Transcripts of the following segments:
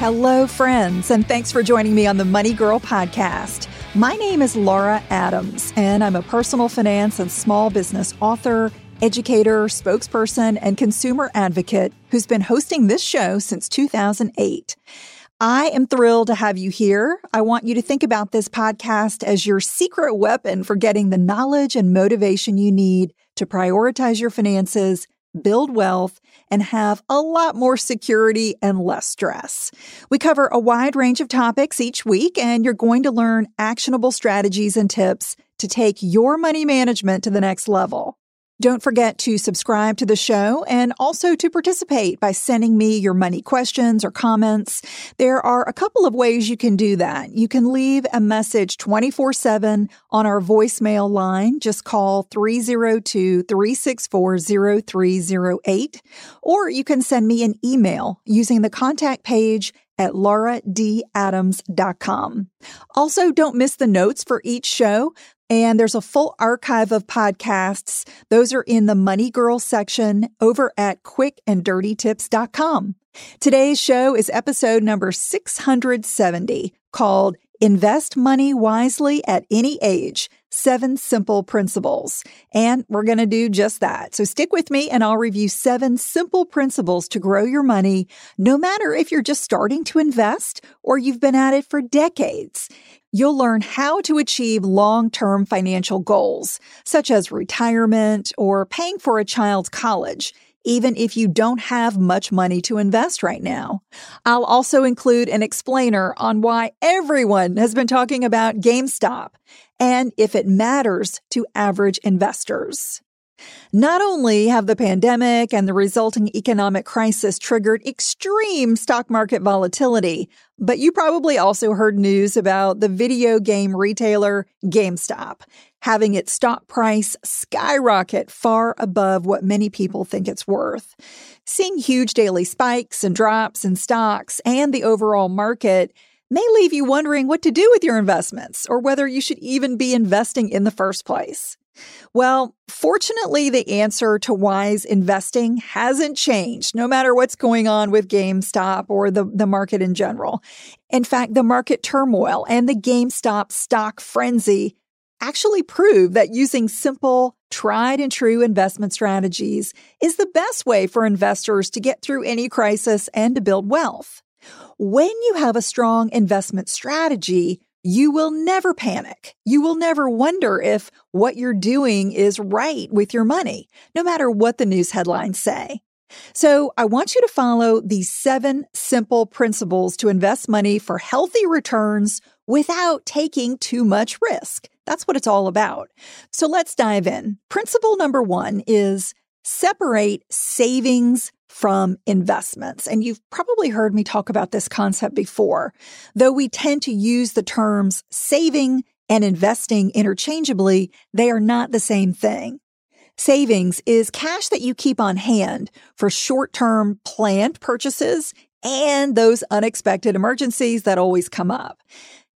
Hello, friends, and thanks for joining me on the Money Girl podcast. My name is Laura Adams, and I'm a personal finance and small business author, educator, spokesperson, and consumer advocate who's been hosting this show since 2008. I am thrilled to have you here. I want you to think about this podcast as your secret weapon for getting the knowledge and motivation you need to prioritize your finances build wealth, and have a lot more security and less stress. We cover a wide range of topics each week, and you're going to learn actionable strategies and tips to take your money management to the next level. Don't forget to subscribe to the show and also to participate by sending me your money questions or comments. There are a couple of ways you can do that. You can leave a message 24 7 on our voicemail line. Just call 302 364 0308. Or you can send me an email using the contact page at lauradadams.com. Also, don't miss the notes for each show. And there's a full archive of podcasts. Those are in the Money Girl section over at quickanddirtytips.com. Today's show is episode number 670 called Invest Money Wisely at Any Age Seven Simple Principles. And we're going to do just that. So stick with me and I'll review seven simple principles to grow your money, no matter if you're just starting to invest or you've been at it for decades. You'll learn how to achieve long term financial goals, such as retirement or paying for a child's college even if you don't have much money to invest right now. I'll also include an explainer on why everyone has been talking about GameStop and if it matters to average investors. Not only have the pandemic and the resulting economic crisis triggered extreme stock market volatility, but you probably also heard news about the video game retailer GameStop having its stock price skyrocket far above what many people think it's worth. Seeing huge daily spikes and drops in stocks and the overall market may leave you wondering what to do with your investments or whether you should even be investing in the first place. Well, fortunately, the answer to wise investing hasn't changed, no matter what's going on with GameStop or the, the market in general. In fact, the market turmoil and the GameStop stock frenzy actually prove that using simple, tried and true investment strategies is the best way for investors to get through any crisis and to build wealth. When you have a strong investment strategy, you will never panic. You will never wonder if what you're doing is right with your money, no matter what the news headlines say. So I want you to follow these seven simple principles to invest money for healthy returns without taking too much risk. That's what it's all about. So let's dive in. Principle number one is separate savings from investments. And you've probably heard me talk about this concept before, though we tend to use the terms saving and investing interchangeably, they are not the same thing. Savings is cash that you keep on hand for short term planned purchases and those unexpected emergencies that always come up.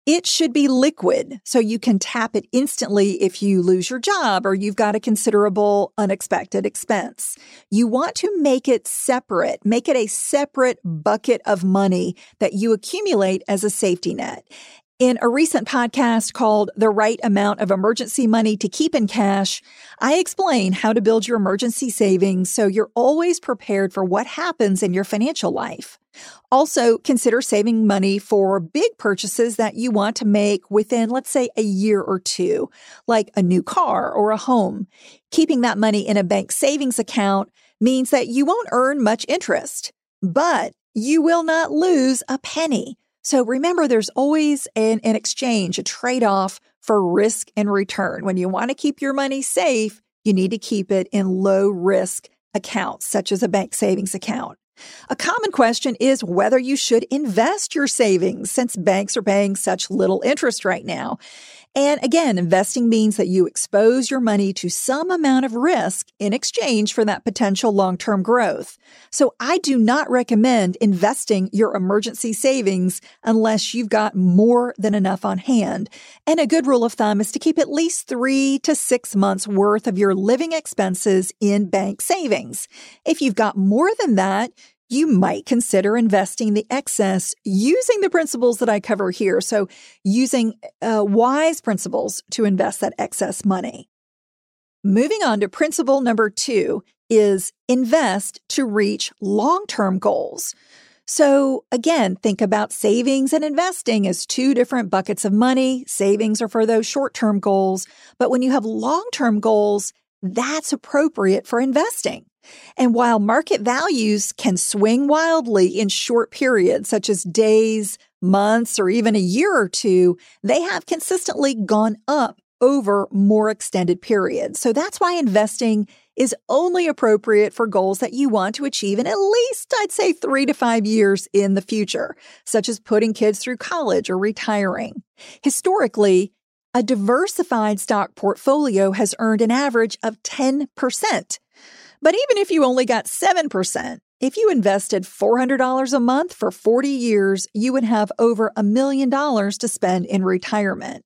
It should be liquid so you can tap it instantly if you lose your job or you've got a considerable unexpected expense. You want to make it separate, make it a separate bucket of money that you accumulate as a safety net. In a recent podcast called The Right Amount of Emergency Money to Keep in Cash, I explain how to build your emergency savings so you're always prepared for what happens in your financial life. Also, consider saving money for big purchases that you want to make within, let's say, a year or two, like a new car or a home. Keeping that money in a bank savings account means that you won't earn much interest, but you will not lose a penny. So remember, there's always an, an exchange, a trade off for risk and return. When you want to keep your money safe, you need to keep it in low risk accounts, such as a bank savings account. A common question is whether you should invest your savings since banks are paying such little interest right now. And again, investing means that you expose your money to some amount of risk in exchange for that potential long-term growth. So I do not recommend investing your emergency savings unless you've got more than enough on hand. And a good rule of thumb is to keep at least three to six months worth of your living expenses in bank savings. If you've got more than that, you might consider investing the excess using the principles that I cover here. So, using uh, wise principles to invest that excess money. Moving on to principle number two is invest to reach long term goals. So, again, think about savings and investing as two different buckets of money. Savings are for those short term goals, but when you have long term goals, that's appropriate for investing. And while market values can swing wildly in short periods, such as days, months, or even a year or two, they have consistently gone up over more extended periods. So that's why investing is only appropriate for goals that you want to achieve in at least, I'd say, three to five years in the future, such as putting kids through college or retiring. Historically, a diversified stock portfolio has earned an average of 10%. But even if you only got 7%, if you invested $400 a month for 40 years, you would have over a million dollars to spend in retirement.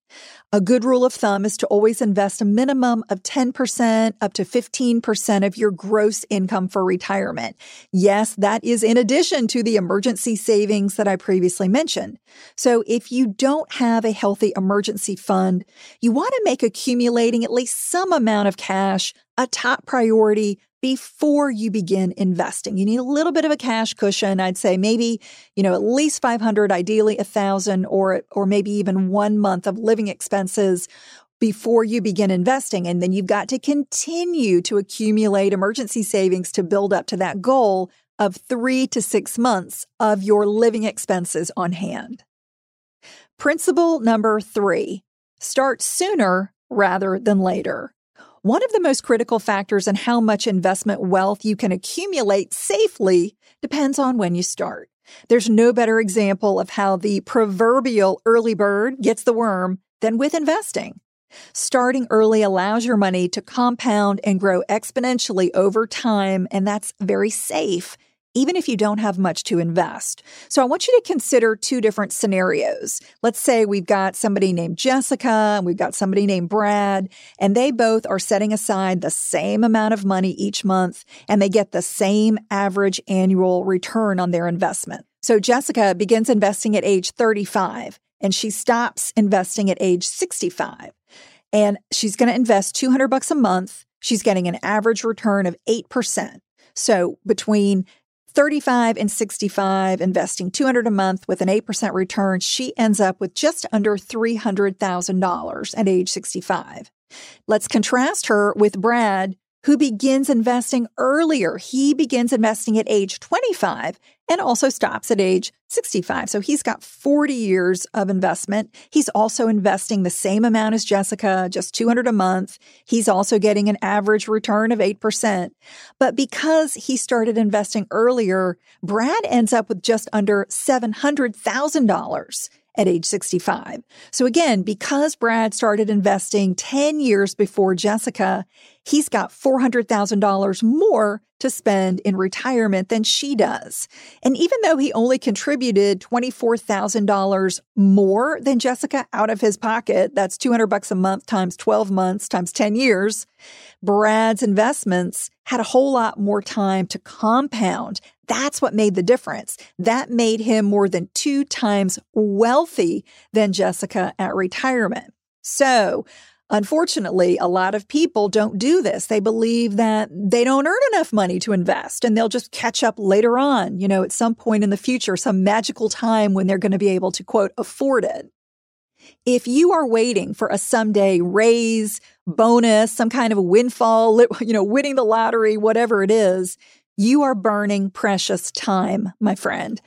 A good rule of thumb is to always invest a minimum of 10% up to 15% of your gross income for retirement. Yes, that is in addition to the emergency savings that I previously mentioned. So if you don't have a healthy emergency fund, you want to make accumulating at least some amount of cash a top priority before you begin investing. You need a little bit of a cash cushion. I'd say maybe, you know, at least 500, ideally a thousand or, or maybe even one month of living expenses before you begin investing. And then you've got to continue to accumulate emergency savings to build up to that goal of three to six months of your living expenses on hand. Principle number three, start sooner rather than later. One of the most critical factors in how much investment wealth you can accumulate safely depends on when you start. There's no better example of how the proverbial early bird gets the worm than with investing. Starting early allows your money to compound and grow exponentially over time, and that's very safe even if you don't have much to invest. So I want you to consider two different scenarios. Let's say we've got somebody named Jessica and we've got somebody named Brad, and they both are setting aside the same amount of money each month and they get the same average annual return on their investment. So Jessica begins investing at age 35 and she stops investing at age 65. And she's going to invest 200 bucks a month. She's getting an average return of 8%. So between 35 and 65, investing 200 a month with an 8% return, she ends up with just under $300,000 at age 65. Let's contrast her with Brad, who begins investing earlier. He begins investing at age 25 and also stops at age 65. So he's got 40 years of investment. He's also investing the same amount as Jessica, just 200 a month. He's also getting an average return of 8%. But because he started investing earlier, Brad ends up with just under $700,000 at age 65. So again, because Brad started investing 10 years before Jessica, he's got $400,000 more to spend in retirement than she does. And even though he only contributed $24,000 more than Jessica out of his pocket, that's 200 bucks a month times 12 months times 10 years, Brad's investments had a whole lot more time to compound. That's what made the difference. That made him more than two times wealthy than Jessica at retirement. So, Unfortunately, a lot of people don't do this. They believe that they don't earn enough money to invest and they'll just catch up later on, you know, at some point in the future, some magical time when they're going to be able to quote, afford it. If you are waiting for a someday raise, bonus, some kind of a windfall, you know, winning the lottery, whatever it is, you are burning precious time, my friend.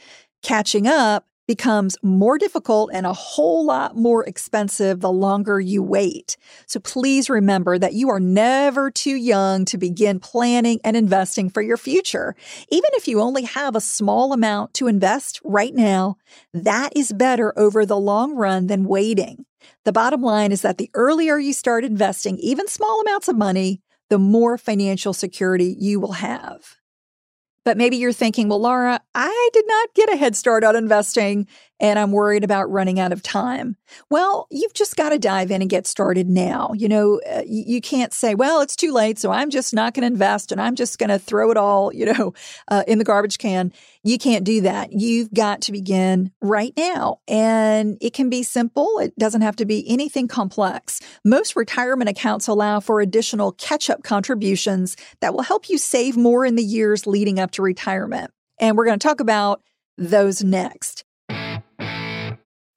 Catching up becomes more difficult and a whole lot more expensive the longer you wait. So please remember that you are never too young to begin planning and investing for your future. Even if you only have a small amount to invest right now, that is better over the long run than waiting. The bottom line is that the earlier you start investing even small amounts of money, the more financial security you will have. But maybe you're thinking, well, Laura, I did not get a head start on investing and I'm worried about running out of time. Well, you've just got to dive in and get started now. You know, uh, you can't say, well, it's too late, so I'm just not going to invest and I'm just going to throw it all, you know, uh, in the garbage can. You can't do that. You've got to begin right now. And it can be simple. It doesn't have to be anything complex. Most retirement accounts allow for additional catch up contributions that will help you save more in the years leading up to retirement. And we're going to talk about those next.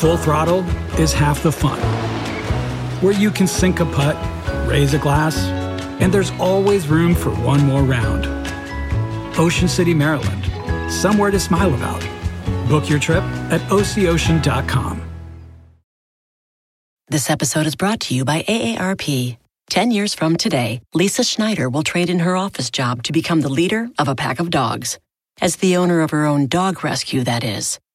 full throttle is half the fun. Where you can sink a putt, raise a glass, and there's always room for one more round. Ocean City, Maryland, somewhere to smile about. Book your trip at OCOcean.com. This episode is brought to you by AARP. 10 years from today, Lisa Schneider will trade in her office job to become the leader of a pack of dogs. As the owner of her own dog rescue, that is.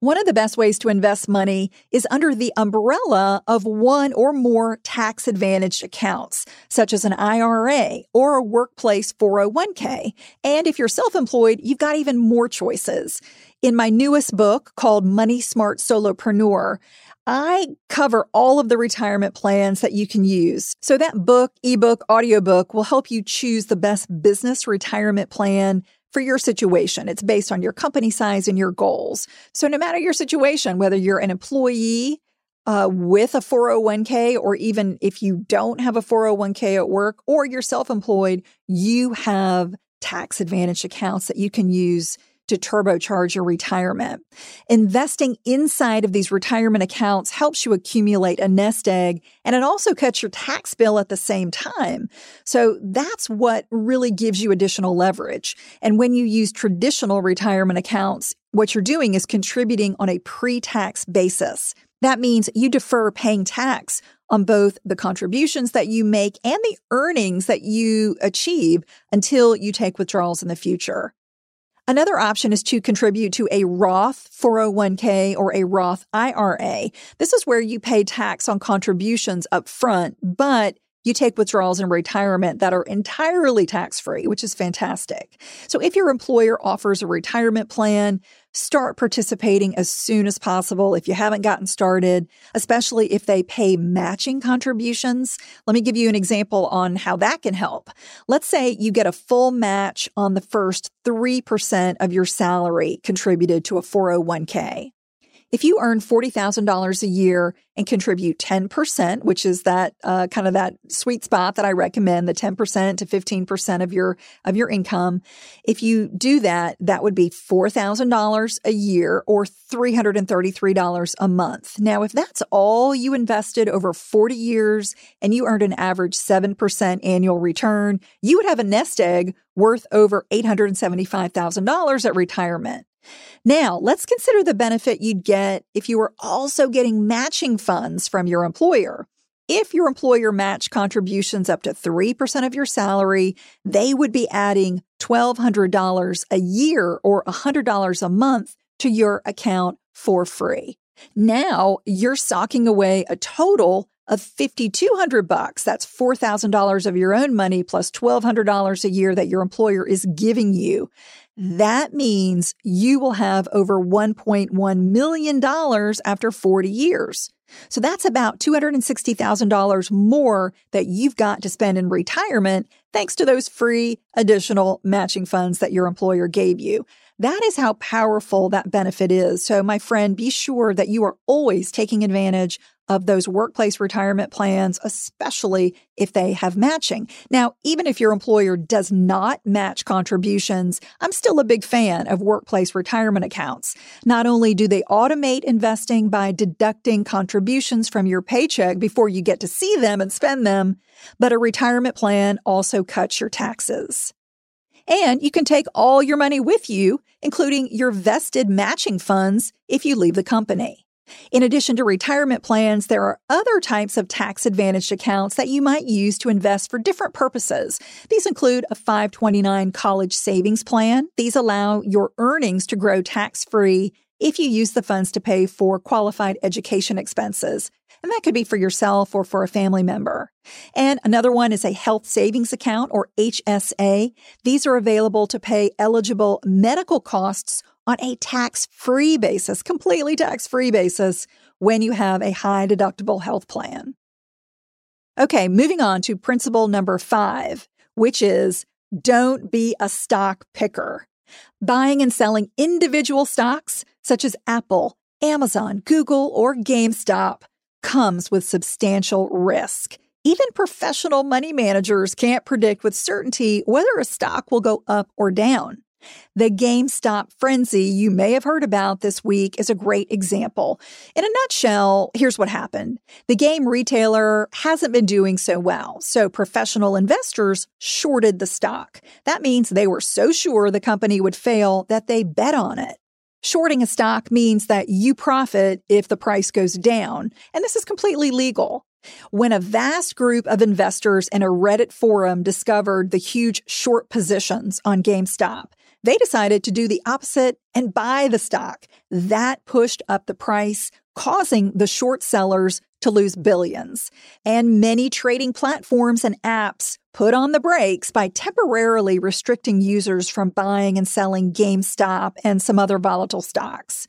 One of the best ways to invest money is under the umbrella of one or more tax advantaged accounts, such as an IRA or a workplace 401k. And if you're self employed, you've got even more choices. In my newest book called Money Smart Solopreneur, I cover all of the retirement plans that you can use. So that book, ebook, audiobook will help you choose the best business retirement plan for your situation. It's based on your company size and your goals. So no matter your situation, whether you're an employee uh, with a 401k, or even if you don't have a 401k at work or you're self employed, you have tax advantage accounts that you can use to turbocharge your retirement. Investing inside of these retirement accounts helps you accumulate a nest egg and it also cuts your tax bill at the same time. So that's what really gives you additional leverage. And when you use traditional retirement accounts, what you're doing is contributing on a pre tax basis. That means you defer paying tax on both the contributions that you make and the earnings that you achieve until you take withdrawals in the future. Another option is to contribute to a Roth 401k or a Roth IRA. This is where you pay tax on contributions up front, but you take withdrawals in retirement that are entirely tax free, which is fantastic. So if your employer offers a retirement plan, start participating as soon as possible if you haven't gotten started, especially if they pay matching contributions. Let me give you an example on how that can help. Let's say you get a full match on the first 3% of your salary contributed to a 401k. If you earn $40,000 a year and contribute 10%, which is that uh, kind of that sweet spot that I recommend, the 10% to 15% of your of your income, if you do that, that would be $4,000 a year or $333 a month. Now, if that's all you invested over 40 years and you earned an average 7% annual return, you would have a nest egg worth over $875,000 at retirement. Now, let's consider the benefit you'd get if you were also getting matching funds from your employer. If your employer matched contributions up to 3% of your salary, they would be adding $1,200 a year or $100 a month to your account for free. Now you're socking away a total of 5200 bucks. That's $4,000 of your own money plus $1,200 a year that your employer is giving you. That means you will have over $1.1 million after 40 years. So that's about $260,000 more that you've got to spend in retirement thanks to those free additional matching funds that your employer gave you. That is how powerful that benefit is. So, my friend, be sure that you are always taking advantage of those workplace retirement plans, especially if they have matching. Now, even if your employer does not match contributions, I'm still a big fan of workplace retirement accounts. Not only do they automate investing by deducting contributions from your paycheck before you get to see them and spend them, but a retirement plan also cuts your taxes. And you can take all your money with you, including your vested matching funds, if you leave the company. In addition to retirement plans, there are other types of tax advantaged accounts that you might use to invest for different purposes. These include a 529 college savings plan. These allow your earnings to grow tax free if you use the funds to pay for qualified education expenses. And that could be for yourself or for a family member. And another one is a health savings account or HSA. These are available to pay eligible medical costs on a tax free basis, completely tax free basis when you have a high deductible health plan. Okay, moving on to principle number five, which is don't be a stock picker. Buying and selling individual stocks such as Apple, Amazon, Google, or GameStop comes with substantial risk. Even professional money managers can't predict with certainty whether a stock will go up or down. The GameStop frenzy you may have heard about this week is a great example. In a nutshell, here's what happened. The game retailer hasn't been doing so well, so professional investors shorted the stock. That means they were so sure the company would fail that they bet on it. Shorting a stock means that you profit if the price goes down, and this is completely legal. When a vast group of investors in a Reddit forum discovered the huge short positions on GameStop, they decided to do the opposite and buy the stock. That pushed up the price, causing the short sellers to lose billions. And many trading platforms and apps put on the brakes by temporarily restricting users from buying and selling GameStop and some other volatile stocks.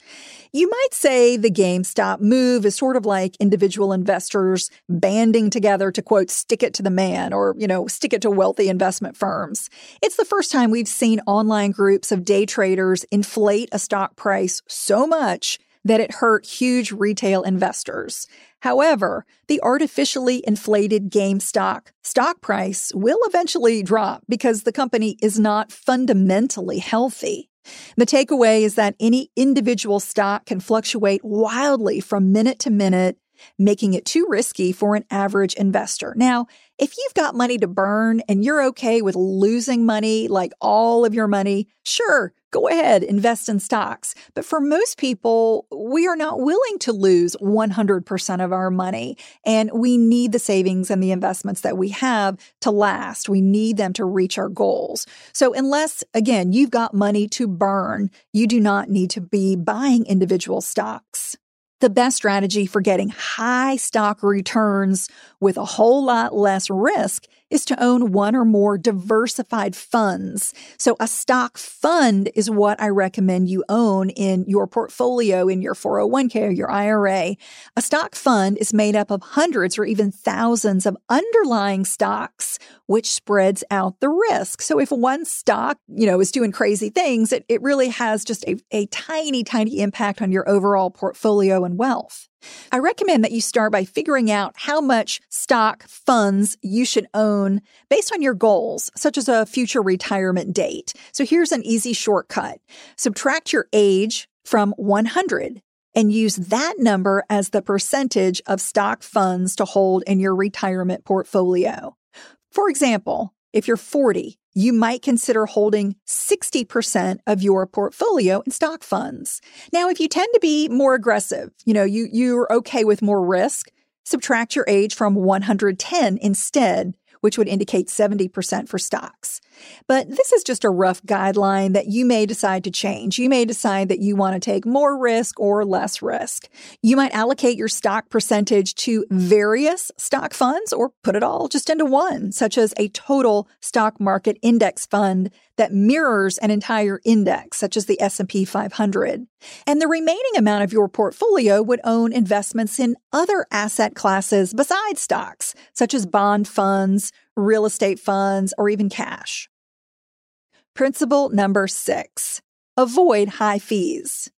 You might say the GameStop move is sort of like individual investors banding together to quote, stick it to the man or, you know, stick it to wealthy investment firms. It's the first time we've seen online groups of day traders inflate a stock price so much that it hurt huge retail investors. However, the artificially inflated GameStop stock price will eventually drop because the company is not fundamentally healthy. The takeaway is that any individual stock can fluctuate wildly from minute to minute, making it too risky for an average investor. Now, if you've got money to burn and you're okay with losing money, like all of your money, sure, go ahead, invest in stocks. But for most people, we are not willing to lose 100% of our money. And we need the savings and the investments that we have to last. We need them to reach our goals. So unless, again, you've got money to burn, you do not need to be buying individual stocks. The best strategy for getting high stock returns with a whole lot less risk is to own one or more diversified funds. So a stock fund is what I recommend you own in your portfolio, in your 401k or your IRA. A stock fund is made up of hundreds or even thousands of underlying stocks, which spreads out the risk. So if one stock, you know, is doing crazy things, it, it really has just a, a tiny, tiny impact on your overall portfolio and wealth. I recommend that you start by figuring out how much stock funds you should own based on your goals, such as a future retirement date. So here's an easy shortcut. Subtract your age from 100 and use that number as the percentage of stock funds to hold in your retirement portfolio. For example, if you're 40, you might consider holding 60% of your portfolio in stock funds. Now, if you tend to be more aggressive, you know, you, you're okay with more risk, subtract your age from 110 instead which would indicate 70% for stocks. But this is just a rough guideline that you may decide to change. You may decide that you want to take more risk or less risk. You might allocate your stock percentage to various stock funds or put it all just into one, such as a total stock market index fund that mirrors an entire index, such as the S&P 500. And the remaining amount of your portfolio would own investments in other asset classes besides stocks, such as bond funds, real estate funds, or even cash. Principle number six avoid high fees.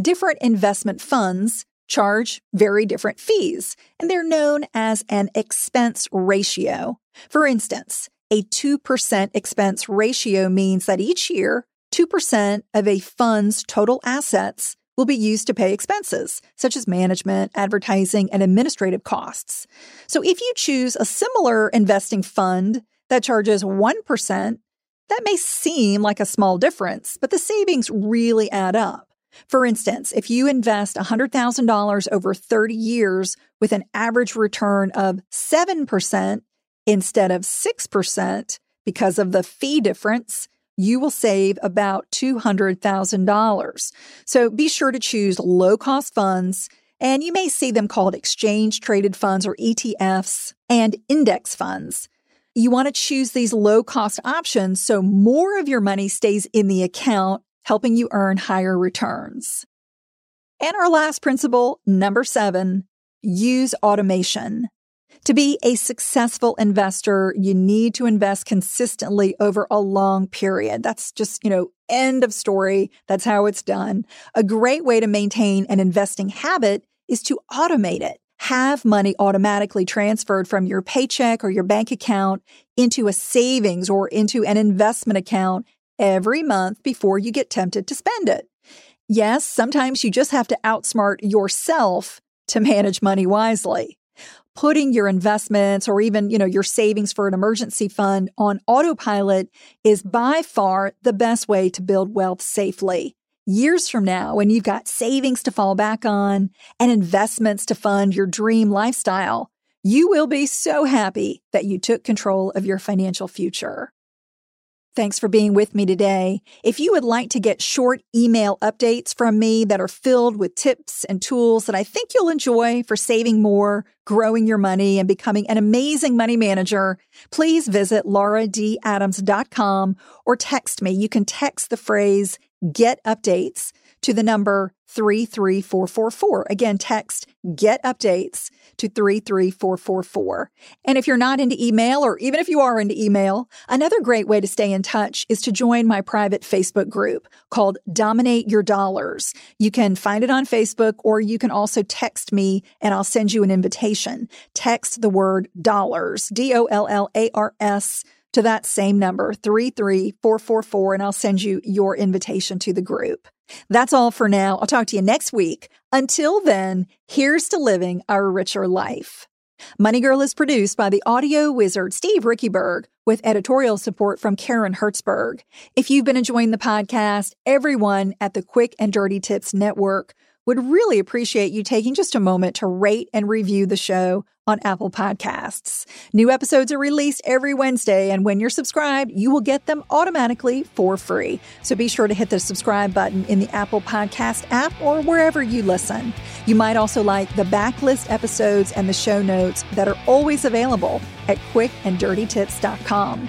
Different investment funds charge very different fees, and they're known as an expense ratio. For instance, a 2% expense ratio means that each year, 2% of a fund's total assets will be used to pay expenses, such as management, advertising, and administrative costs. So if you choose a similar investing fund that charges 1%, that may seem like a small difference, but the savings really add up. For instance, if you invest $100,000 over 30 years with an average return of 7%, Instead of 6% because of the fee difference, you will save about $200,000. So be sure to choose low cost funds, and you may see them called exchange traded funds or ETFs and index funds. You want to choose these low cost options so more of your money stays in the account, helping you earn higher returns. And our last principle, number seven, use automation. To be a successful investor, you need to invest consistently over a long period. That's just, you know, end of story. That's how it's done. A great way to maintain an investing habit is to automate it. Have money automatically transferred from your paycheck or your bank account into a savings or into an investment account every month before you get tempted to spend it. Yes, sometimes you just have to outsmart yourself to manage money wisely putting your investments or even, you know, your savings for an emergency fund on autopilot is by far the best way to build wealth safely. Years from now, when you've got savings to fall back on and investments to fund your dream lifestyle, you will be so happy that you took control of your financial future. Thanks for being with me today. If you would like to get short email updates from me that are filled with tips and tools that I think you'll enjoy for saving more, growing your money, and becoming an amazing money manager, please visit lauradadams.com or text me. You can text the phrase get updates to the number 33444. Again, text get updates to 33444. And if you're not into email, or even if you are into email, another great way to stay in touch is to join my private Facebook group called Dominate Your Dollars. You can find it on Facebook, or you can also text me and I'll send you an invitation. Text the word dollars, D O L L A R S to that same number, 33444, and I'll send you your invitation to the group. That's all for now. I'll talk to you next week. Until then, here's to living our richer life. Money Girl is produced by the audio wizard Steve Riekeberg with editorial support from Karen Hertzberg. If you've been enjoying the podcast, everyone at the Quick and Dirty Tips Network would really appreciate you taking just a moment to rate and review the show on Apple Podcasts. New episodes are released every Wednesday, and when you're subscribed, you will get them automatically for free. So be sure to hit the subscribe button in the Apple Podcast app or wherever you listen. You might also like the backlist episodes and the show notes that are always available at quickanddirtytips.com.